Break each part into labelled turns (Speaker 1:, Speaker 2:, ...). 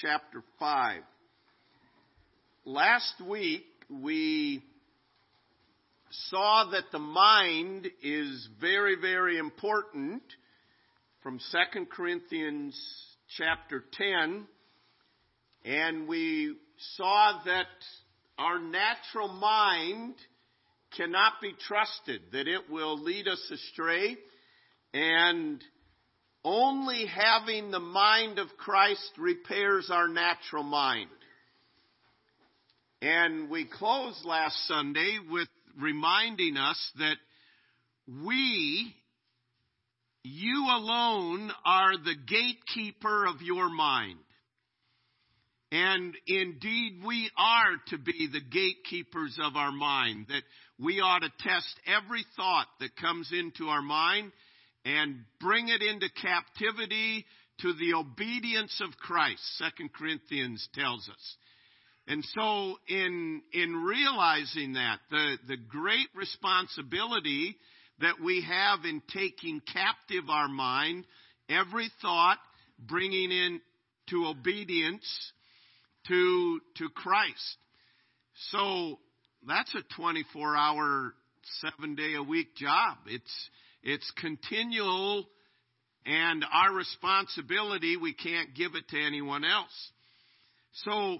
Speaker 1: chapter 5. Last week we saw that the mind is very, very important from 2 Corinthians chapter 10. And we saw that our natural mind cannot be trusted, that it will lead us astray. And only having the mind of Christ repairs our natural mind. And we closed last Sunday with reminding us that we, you alone, are the gatekeeper of your mind. And indeed, we are to be the gatekeepers of our mind, that we ought to test every thought that comes into our mind and bring it into captivity to the obedience of Christ, Second Corinthians tells us. And so in, in realizing that, the, the great responsibility that we have in taking captive our mind, every thought, bringing in to obedience to, to Christ. So that's a 24 hour, seven day a week job. It's, it's continual and our responsibility, we can't give it to anyone else. So,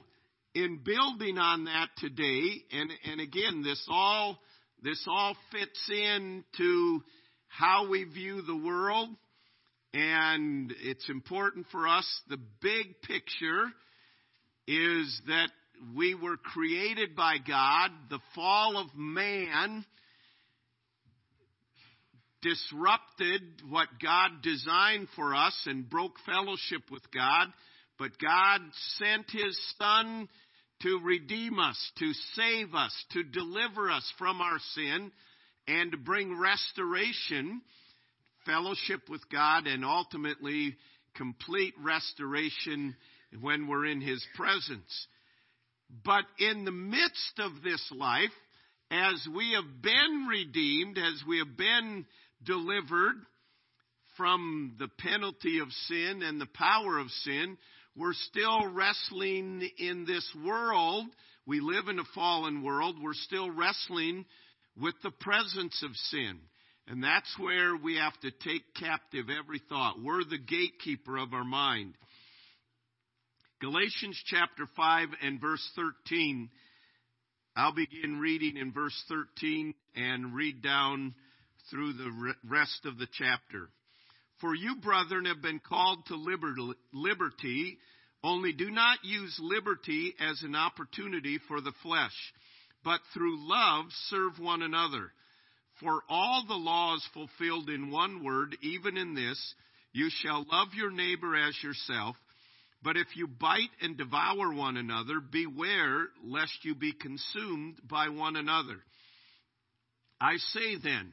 Speaker 1: in building on that today, and, and again, this all, this all fits into how we view the world, and it's important for us. The big picture is that we were created by God. The fall of man disrupted what God designed for us and broke fellowship with God. But God sent His Son to redeem us, to save us, to deliver us from our sin, and to bring restoration, fellowship with God, and ultimately complete restoration when we're in His presence. But in the midst of this life, as we have been redeemed, as we have been delivered from the penalty of sin and the power of sin, we're still wrestling in this world. We live in a fallen world. We're still wrestling with the presence of sin. And that's where we have to take captive every thought. We're the gatekeeper of our mind. Galatians chapter 5 and verse 13. I'll begin reading in verse 13 and read down through the rest of the chapter. For you, brethren, have been called to liberty, only do not use liberty as an opportunity for the flesh, but through love serve one another. For all the law is fulfilled in one word, even in this, you shall love your neighbor as yourself. But if you bite and devour one another, beware lest you be consumed by one another. I say then,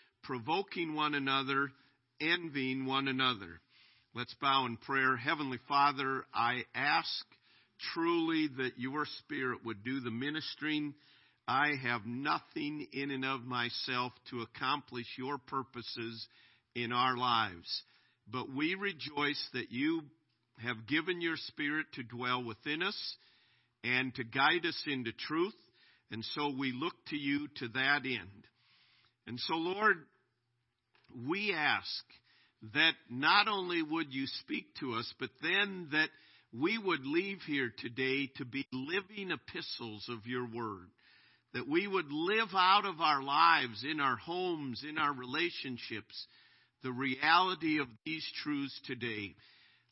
Speaker 1: provoking one another, envying one another. Let's bow in prayer. Heavenly Father, I ask truly that your Spirit would do the ministering. I have nothing in and of myself to accomplish your purposes in our lives. But we rejoice that you have given your Spirit to dwell within us and to guide us into truth. And so we look to you to that end. And so, Lord, we ask that not only would you speak to us, but then that we would leave here today to be living epistles of your word. That we would live out of our lives, in our homes, in our relationships, the reality of these truths today.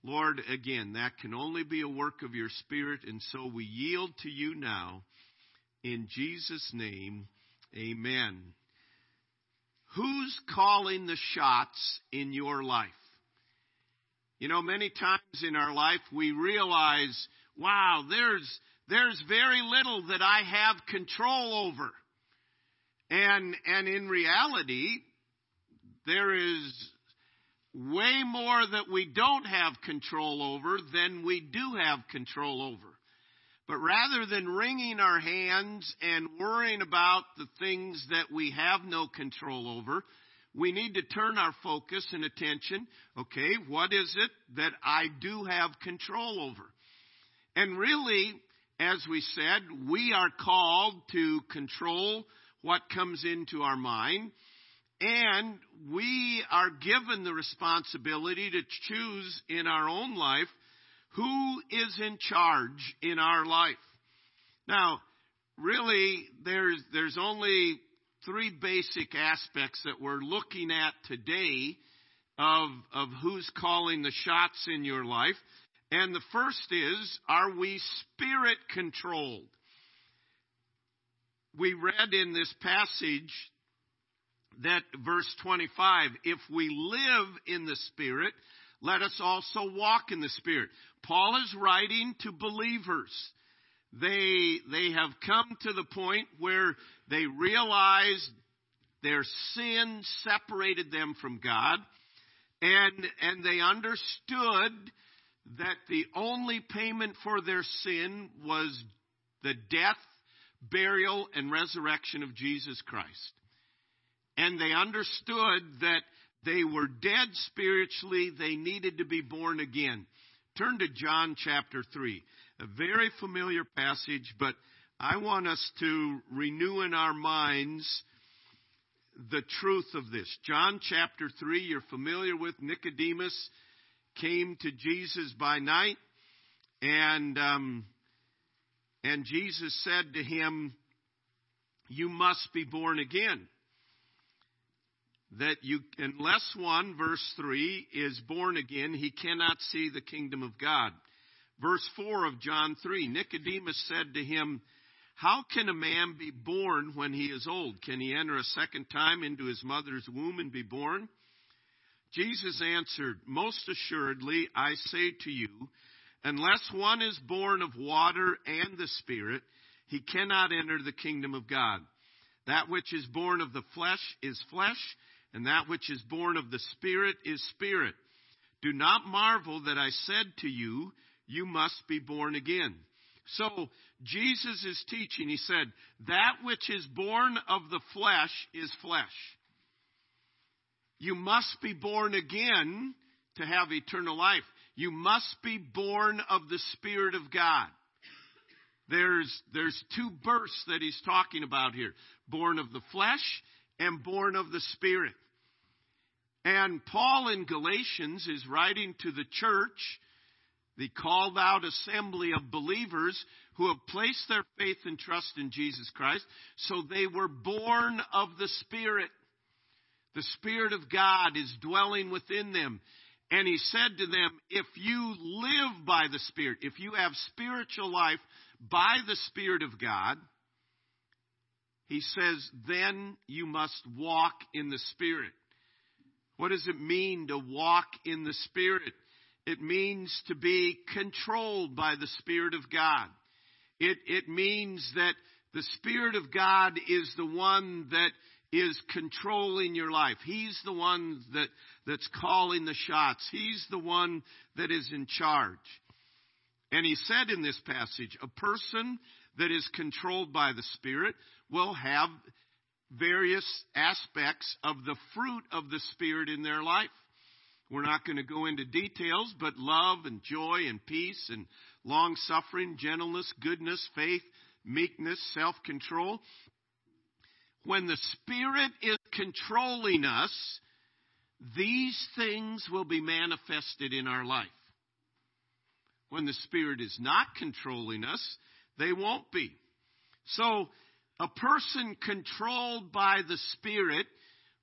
Speaker 1: Lord, again, that can only be a work of your Spirit, and so we yield to you now. In Jesus' name, amen. Who's calling the shots in your life? You know, many times in our life we realize, wow, there's, there's very little that I have control over. And, and in reality, there is way more that we don't have control over than we do have control over. But rather than wringing our hands and worrying about the things that we have no control over, we need to turn our focus and attention. Okay, what is it that I do have control over? And really, as we said, we are called to control what comes into our mind. And we are given the responsibility to choose in our own life who is in charge in our life. Now, really, there's, there's only three basic aspects that we're looking at today of, of who's calling the shots in your life. And the first is, are we spirit controlled? We read in this passage that verse 25, if we live in the Spirit, let us also walk in the Spirit. Paul is writing to believers. They, they have come to the point where they realize their sin separated them from God, and, and they understood that the only payment for their sin was the death, burial, and resurrection of Jesus Christ. And they understood that they were dead spiritually, they needed to be born again. Turn to John chapter 3. A very familiar passage, but I want us to renew in our minds the truth of this. John chapter 3, you're familiar with Nicodemus came to Jesus by night, and, um, and Jesus said to him, You must be born again that you, unless one, verse 3, is born again, he cannot see the kingdom of God. Verse 4 of John 3 Nicodemus said to him, How can a man be born when he is old? Can he enter a second time into his mother's womb and be born? Jesus answered, Most assuredly, I say to you, unless one is born of water and the Spirit, he cannot enter the kingdom of God. That which is born of the flesh is flesh and that which is born of the Spirit is spirit. Do not marvel that I said to you, you must be born again. So, Jesus is teaching. He said, that which is born of the flesh is flesh. You must be born again to have eternal life. You must be born of the Spirit of God. There's, there's two births that he's talking about here. Born of the flesh and born of the Spirit. And Paul in Galatians is writing to the church, the called out assembly of believers who have placed their faith and trust in Jesus Christ. So they were born of the Spirit. The Spirit of God is dwelling within them. And he said to them, if you live by the Spirit, if you have spiritual life by the Spirit of God, he says, then you must walk in the Spirit. What does it mean to walk in the Spirit? It means to be controlled by the Spirit of God. It, it means that the Spirit of God is the one that is controlling your life. He's the one that, that's calling the shots. He's the one that is in charge. And he said in this passage, a person that is controlled by the Spirit will have various aspects of the fruit of the Spirit in their life. We're not going to go into details, but love and joy and peace and long suffering, gentleness, goodness, faith, meekness, self control. When the Spirit is controlling us, these things will be manifested in our life. When the Spirit is not controlling us, they won't be. So, a person controlled by the Spirit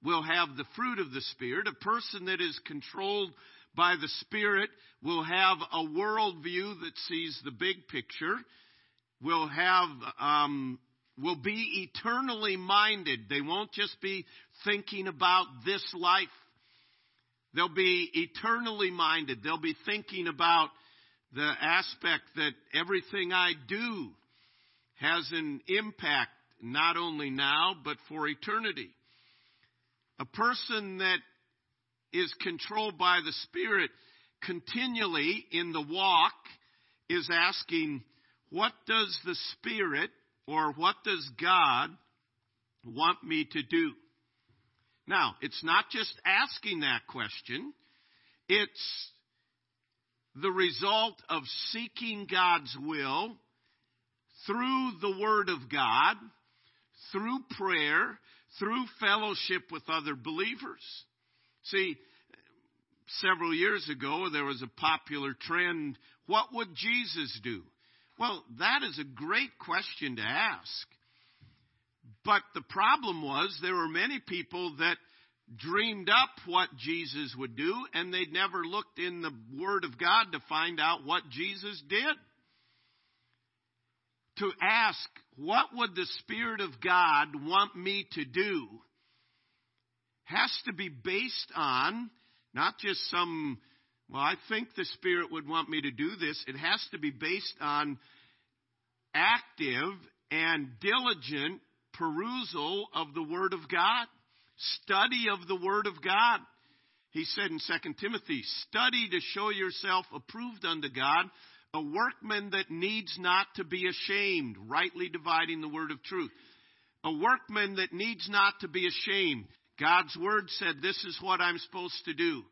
Speaker 1: will have the fruit of the Spirit. A person that is controlled by the Spirit will have a worldview that sees the big picture, will have, um, will be eternally minded. They won't just be thinking about this life. They'll be eternally minded. They'll be thinking about the aspect that everything I do has an impact not only now, but for eternity. A person that is controlled by the Spirit continually in the walk is asking, what does the Spirit or what does God want me to do? Now, it's not just asking that question, it's the result of seeking God's will through the Word of God, through prayer, through fellowship with other believers. See, several years ago there was a popular trend what would Jesus do? Well, that is a great question to ask. But the problem was there were many people that dreamed up what Jesus would do, and they'd never looked in the Word of God to find out what Jesus did. To ask, what would the Spirit of God want me to do? has to be based on not just some, well, I think the Spirit would want me to do this. It has to be based on active and diligent perusal of the Word of God study of the Word of God. He said in 2 Timothy, study to show yourself approved unto God, a workman that needs not to be ashamed, rightly dividing the word of truth. A workman that needs not to be ashamed. God's word said, this is what I'm supposed to do.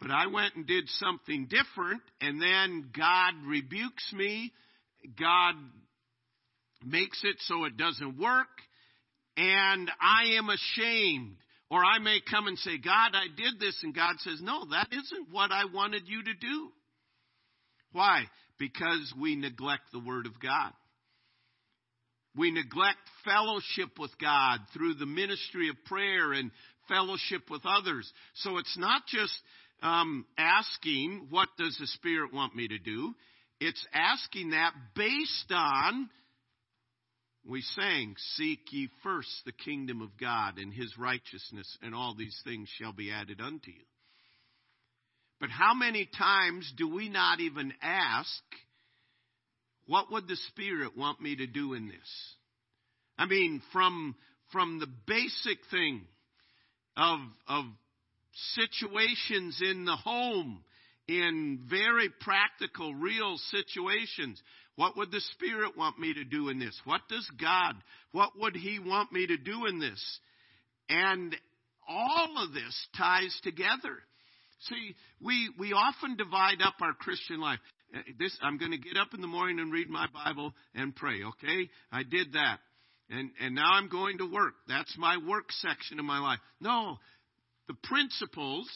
Speaker 1: But I went and did something different, and then God rebukes me. God makes it so it doesn't work and I am ashamed. Or I may come and say, God, I did this. And God says, No, that isn't what I wanted you to do. Why? Because we neglect the Word of God. We neglect fellowship with God through the ministry of prayer and fellowship with others. So it's not just um, asking, What does the Spirit want me to do? It's asking that based on we sang, Seek ye first the kingdom of God and his righteousness, and all these things shall be added unto you. But how many times do we not even ask, What would the Spirit want me to do in this? I mean, from, from the basic thing of, of situations in the home, in very practical, real situations. What would the Spirit want me to do in this? What does God, what would He want me to do in this? And all of this ties together. See, we, we often divide up our Christian life. Uh, this, I'm going to get up in the morning and read my Bible and pray, okay? I did that. And, and now I'm going to work. That's my work section of my life. No, the principles,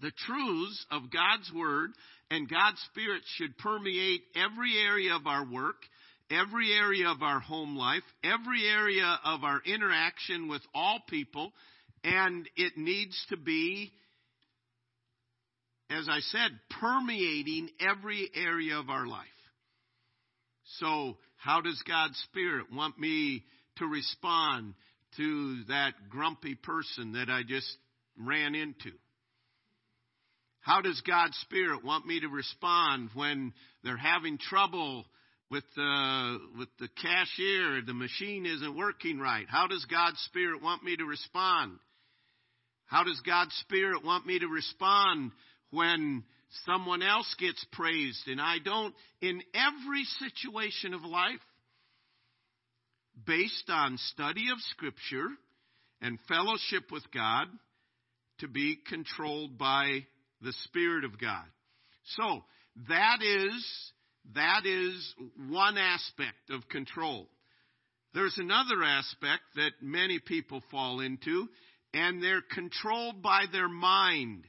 Speaker 1: the truths of God's Word and God's Spirit should permeate every area of our work, every area of our home life, every area of our interaction with all people, and it needs to be, as I said, permeating every area of our life. So, how does God's Spirit want me to respond to that grumpy person that I just ran into? How does God's Spirit want me to respond when they're having trouble with the, with the cashier, the machine isn't working right? How does God's Spirit want me to respond? How does God's Spirit want me to respond when someone else gets praised and I don't in every situation of life based on study of scripture and fellowship with God to be controlled by the spirit of God. So, that is that is one aspect of control. There's another aspect that many people fall into, and they're controlled by their mind.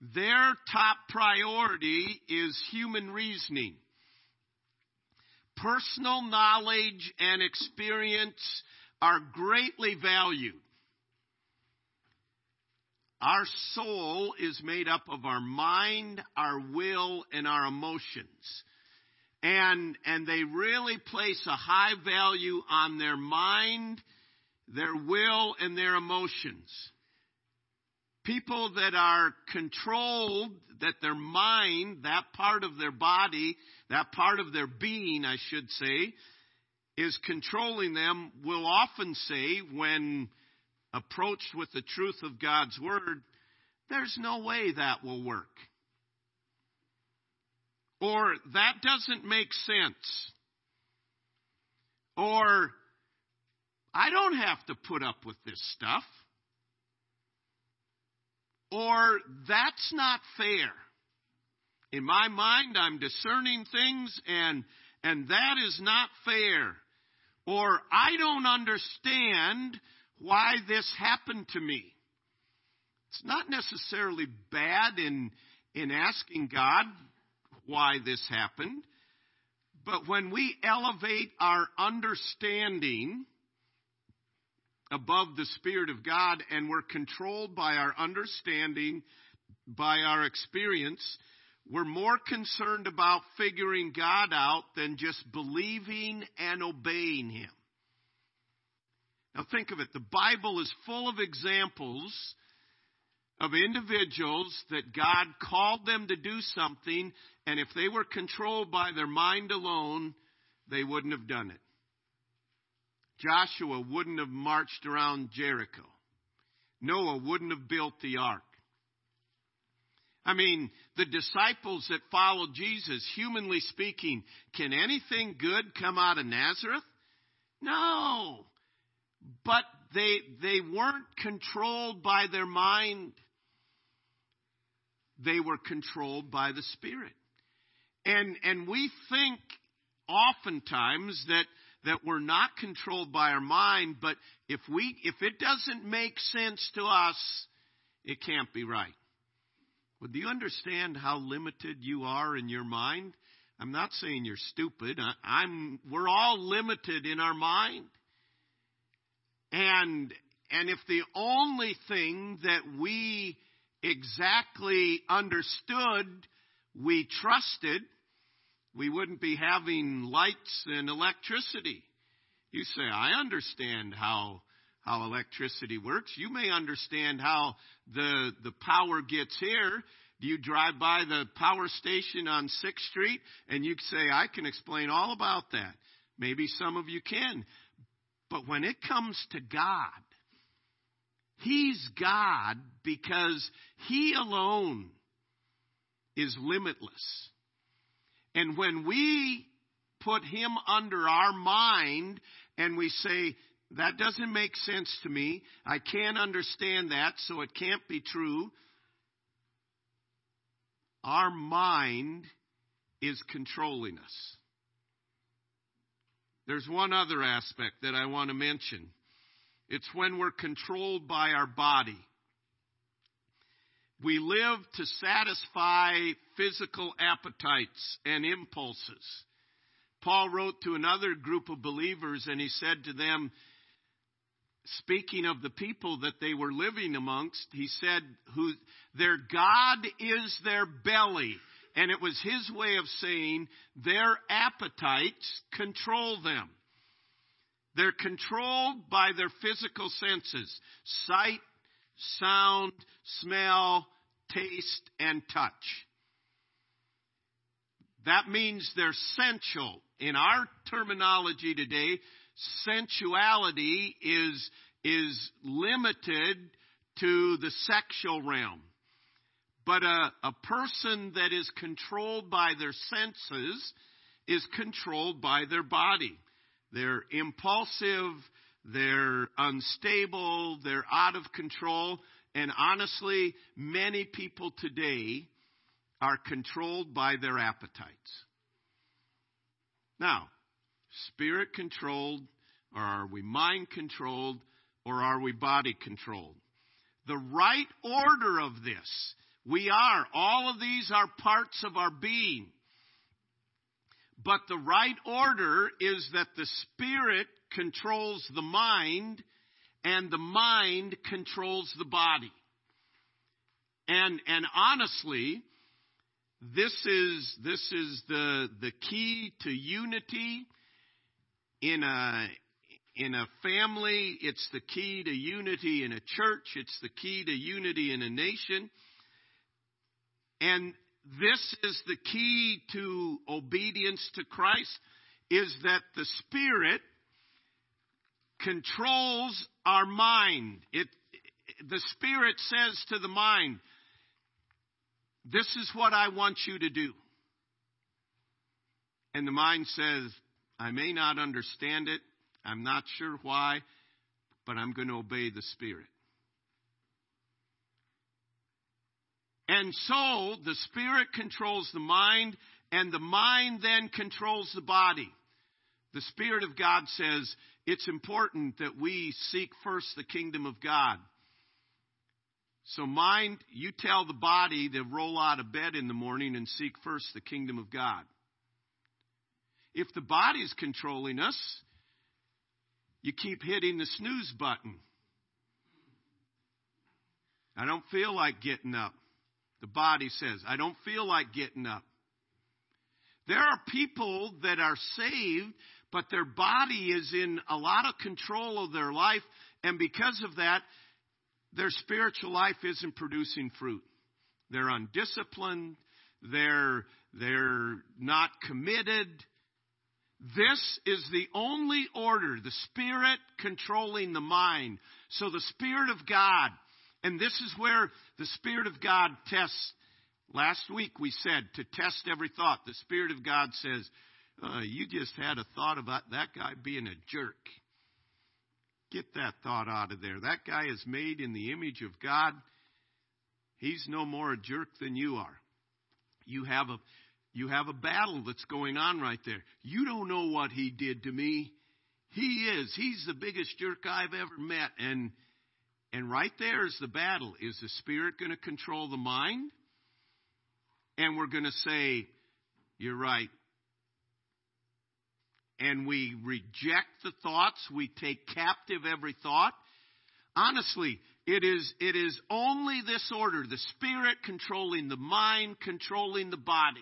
Speaker 1: Their top priority is human reasoning. Personal knowledge and experience are greatly valued. Our soul is made up of our mind, our will, and our emotions. And, and they really place a high value on their mind, their will, and their emotions. People that are controlled, that their mind, that part of their body, that part of their being, I should say, is controlling them, will often say when approached with the truth of God's Word, there's no way that will work. Or that doesn't make sense. Or I don't have to put up with this stuff. Or that's not fair. In my mind, I'm discerning things and, and that is not fair. Or I don't understand why this happened to me. It's not necessarily bad in, in asking God why this happened, but when we elevate our understanding above the Spirit of God and we're controlled by our understanding, by our experience, we're more concerned about figuring God out than just believing and obeying Him. Now think of it. The Bible is full of examples of individuals that God called them to do something, and if they were controlled by their mind alone, they wouldn't have done it. Joshua wouldn't have marched around Jericho. Noah wouldn't have built the ark. I mean, the disciples that followed Jesus, humanly speaking, can anything good come out of Nazareth? No. But they, they weren't controlled by their mind. They were controlled by the Spirit. And, and we think oftentimes that, that we're not controlled by our mind, but if we, if it doesn't make sense to us, it can't be right. Well, do you understand how limited you are in your mind? I'm not saying you're stupid. I, am we're all limited in our mind. And, and if the only thing that we exactly understood, we trusted, we wouldn't be having lights and electricity. You say, I understand how, how electricity works. You may understand how the, the power gets here. Do you drive by the power station on 6th Street and you say, I can explain all about that. Maybe some of you can. But when it comes to God, He's God because He alone is limitless. And when we put Him under our mind and we say, that doesn't make sense to me, I can't understand that, so it can't be true, our mind is controlling us. There's one other aspect that I want to mention. It's when we're controlled by our body. We live to satisfy physical appetites and impulses. Paul wrote to another group of believers and he said to them, speaking of the people that they were living amongst, he said, who, their God is their belly. And it was his way of saying their appetites control them. They're controlled by their physical senses sight, sound, smell, taste, and touch. That means they're sensual. In our terminology today, sensuality is, is limited to the sexual realm. But a, a person that is controlled by their senses is controlled by their body. They're impulsive, they're unstable, they're out of control, and honestly, many people today are controlled by their appetites. Now, spirit controlled, or are we mind controlled, or are we body controlled? The right order of this, we are. All of these are parts of our being. But the right order is that the spirit controls the mind and the mind controls the body. And, and honestly, this is, this is the, the key to unity in a, in a family. It's the key to unity in a church. It's the key to unity in a nation. And this is the key to obedience to Christ is that the Spirit controls our mind. It, the Spirit says to the mind, This is what I want you to do. And the mind says, I may not understand it. I'm not sure why, but I'm going to obey the Spirit. And so the Spirit controls the mind, and the mind then controls the body. The Spirit of God says, it's important that we seek first the kingdom of God. So, mind, you tell the body to roll out of bed in the morning and seek first the kingdom of God. If the body's controlling us, you keep hitting the snooze button. I don't feel like getting up. The body says, I don't feel like getting up. There are people that are saved but their body is in a lot of control of their life, and because of that, their spiritual life isn't producing fruit. They're undisciplined, they're, they're not committed. This is the only order, the Spirit controlling the mind. So the Spirit of God, and this is where the Spirit of God tests. Last week we said to test every thought. The Spirit of God says, uh, you just had a thought about that guy being a jerk. Get that thought out of there. That guy is made in the image of God. He's no more a jerk than you are. You have a you have a battle that's going on right there. You don't know what he did to me. He is. He's the biggest jerk I've ever met. And and right there is the battle. Is the spirit going to control the mind? And we're going to say, You're right and we reject the thoughts, we take captive every thought. Honestly, it is, it is only this order the spirit controlling the mind, controlling the body.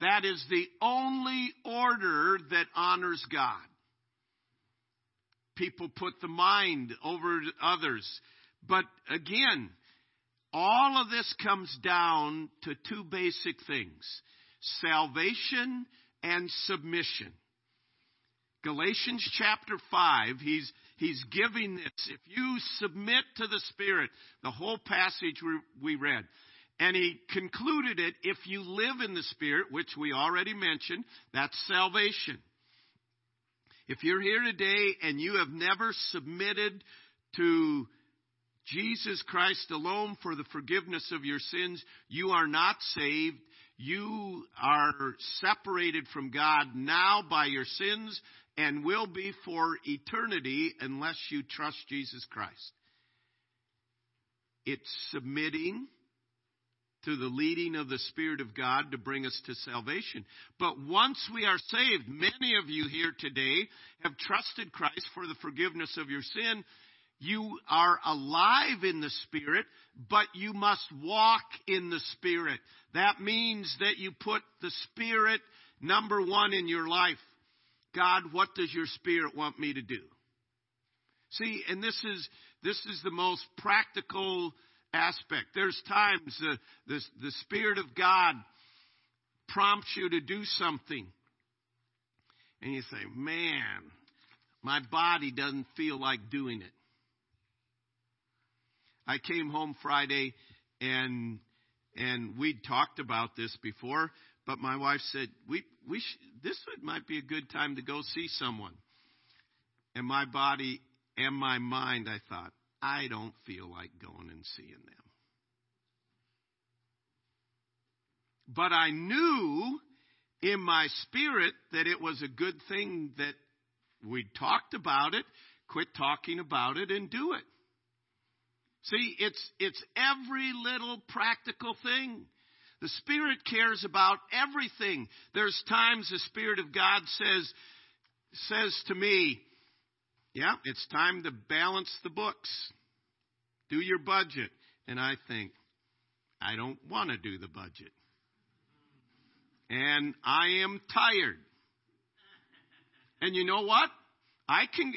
Speaker 1: That is the only order that honors God. People put the mind over others. But again, all of this comes down to two basic things salvation and submission. Galatians chapter 5, he's, he's giving this. If you submit to the Spirit, the whole passage we, we read, and he concluded it, if you live in the Spirit, which we already mentioned, that's salvation. If you're here today and you have never submitted to Jesus Christ alone for the forgiveness of your sins, you are not saved you are separated from God now by your sins and will be for eternity unless you trust Jesus Christ. It's submitting to the leading of the Spirit of God to bring us to salvation. But once we are saved, many of you here today have trusted Christ for the forgiveness of your sin. You are alive in the Spirit, but you must walk in the Spirit. That means that you put the Spirit number one in your life. God, what does your Spirit want me to do? See, and this is, this is the most practical aspect. There's times the, the, the Spirit of God prompts you to do something. And you say, man, my body doesn't feel like doing it. I came home Friday and and we'd talked about this before, but my wife said we we sh- this might be a good time to go see someone. And my body and my mind, I thought, I don't feel like going and seeing them. But I knew in my spirit that it was a good thing that we talked about it, quit talking about it, and do it. See, it's, it's every little practical thing. The Spirit cares about everything. There's times the Spirit of God says, says to me, yeah, it's time to balance the books. Do your budget. And I think, I don't want to do the budget. And I am tired. And you know what? I can,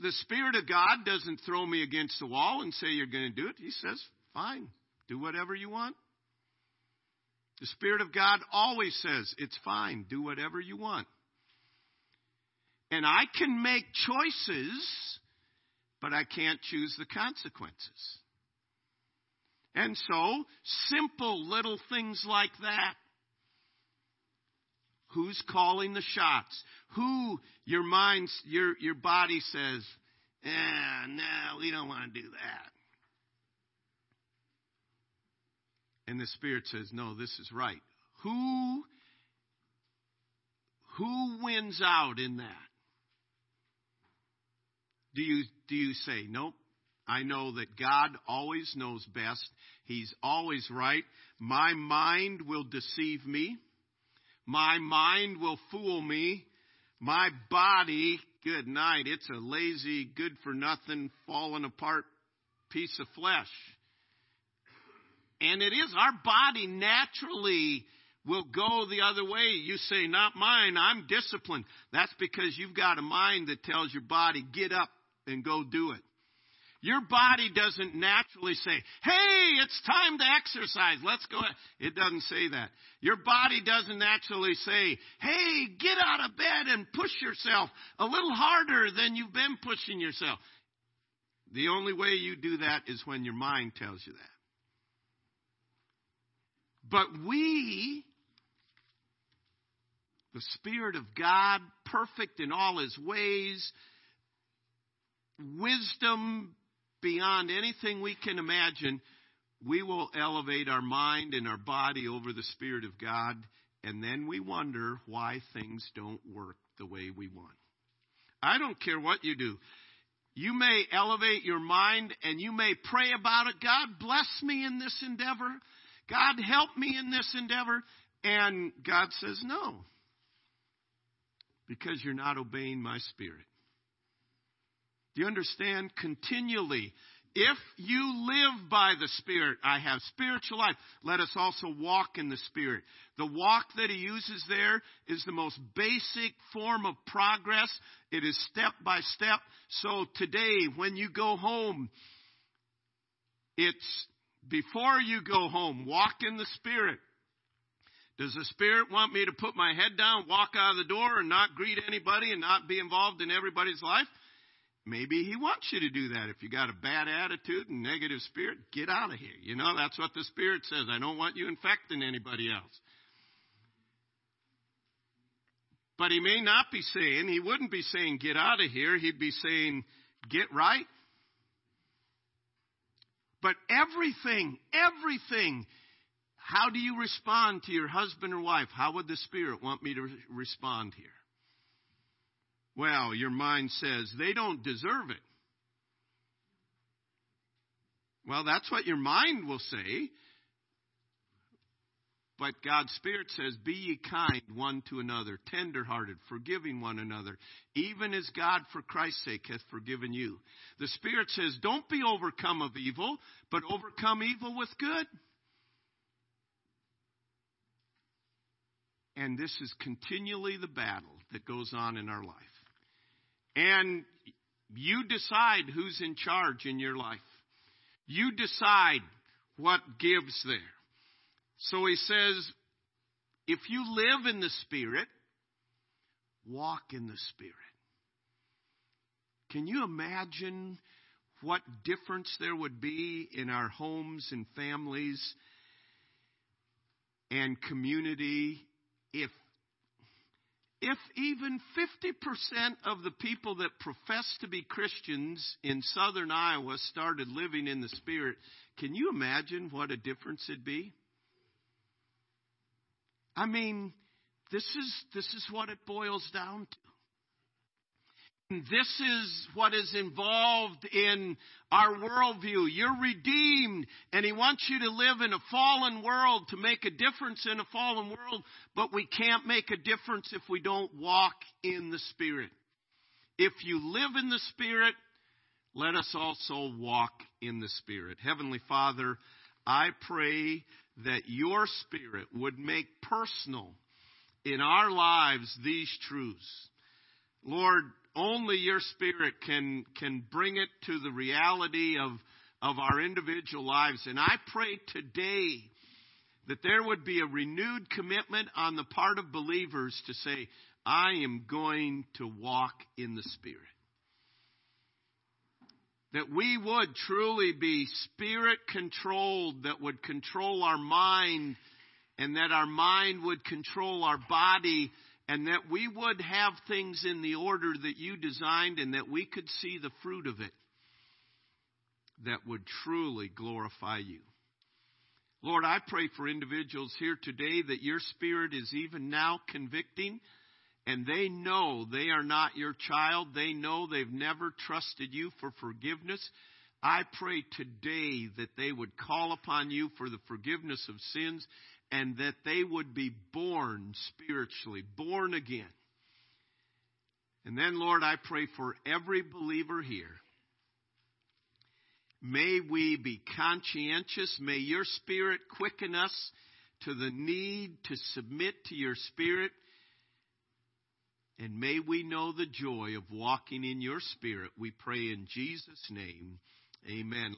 Speaker 1: the Spirit of God doesn't throw me against the wall and say you're going to do it. He says, fine, do whatever you want. The Spirit of God always says, it's fine, do whatever you want. And I can make choices, but I can't choose the consequences. And so, simple little things like that. Who's calling the shots? Who your mind, your, your body says, eh, no, we don't want to do that. And the Spirit says, no, this is right. Who, who wins out in that? Do you, do you say, nope, I know that God always knows best. He's always right. My mind will deceive me. My mind will fool me. My body, good night, it's a lazy, good for nothing, falling apart piece of flesh. And it is, our body naturally will go the other way. You say, not mine, I'm disciplined. That's because you've got a mind that tells your body, get up and go do it. Your body doesn't naturally say, hey, it's time to exercise. Let's go. It doesn't say that. Your body doesn't naturally say, hey, get out of bed and push yourself a little harder than you've been pushing yourself. The only way you do that is when your mind tells you that. But we, the Spirit of God, perfect in all His ways, wisdom beyond anything we can imagine, we will elevate our mind and our body over the Spirit of God, and then we wonder why things don't work the way we want. I don't care what you do. You may elevate your mind and you may pray about it. God, bless me in this endeavor. God, help me in this endeavor. And God says, no, because you're not obeying my spirit. Do you understand? Continually. If you live by the Spirit, I have spiritual life. Let us also walk in the Spirit. The walk that he uses there is the most basic form of progress. It is step by step. So today, when you go home, it's before you go home, walk in the Spirit. Does the Spirit want me to put my head down, walk out of the door, and not greet anybody and not be involved in everybody's life? Maybe he wants you to do that. If you got a bad attitude and negative spirit, get out of here. You know, that's what the Spirit says. I don't want you infecting anybody else. But he may not be saying, he wouldn't be saying, get out of here. He'd be saying, get right. But everything, everything, how do you respond to your husband or wife? How would the Spirit want me to re- respond here? Well, your mind says they don't deserve it. Well, that's what your mind will say. But God's Spirit says, Be ye kind one to another, tenderhearted, forgiving one another, even as God for Christ's sake hath forgiven you. The Spirit says, Don't be overcome of evil, but overcome evil with good. And this is continually the battle that goes on in our life. And you decide who's in charge in your life. You decide what gives there. So he says, if you live in the Spirit, walk in the Spirit. Can you imagine what difference there would be in our homes and families and community if if even 50% of the people that profess to be Christians in southern Iowa started living in the Spirit, can you imagine what a difference it'd be? I mean, this is, this is what it boils down to. This is what is involved in our worldview. You're redeemed, and He wants you to live in a fallen world to make a difference in a fallen world, but we can't make a difference if we don't walk in the Spirit. If you live in the Spirit, let us also walk in the Spirit. Heavenly Father, I pray that your Spirit would make personal in our lives these truths. Lord, only your Spirit can, can bring it to the reality of, of our individual lives. And I pray today that there would be a renewed commitment on the part of believers to say, I am going to walk in the Spirit. That we would truly be spirit controlled, that would control our mind, and that our mind would control our body and that we would have things in the order that you designed and that we could see the fruit of it that would truly glorify you. Lord, I pray for individuals here today that your Spirit is even now convicting and they know they are not your child. They know they've never trusted you for forgiveness. I pray today that they would call upon you for the forgiveness of sins and that they would be born spiritually, born again. And then, Lord, I pray for every believer here. May we be conscientious. May your Spirit quicken us to the need to submit to your Spirit. And may we know the joy of walking in your Spirit. We pray in Jesus' name. Amen.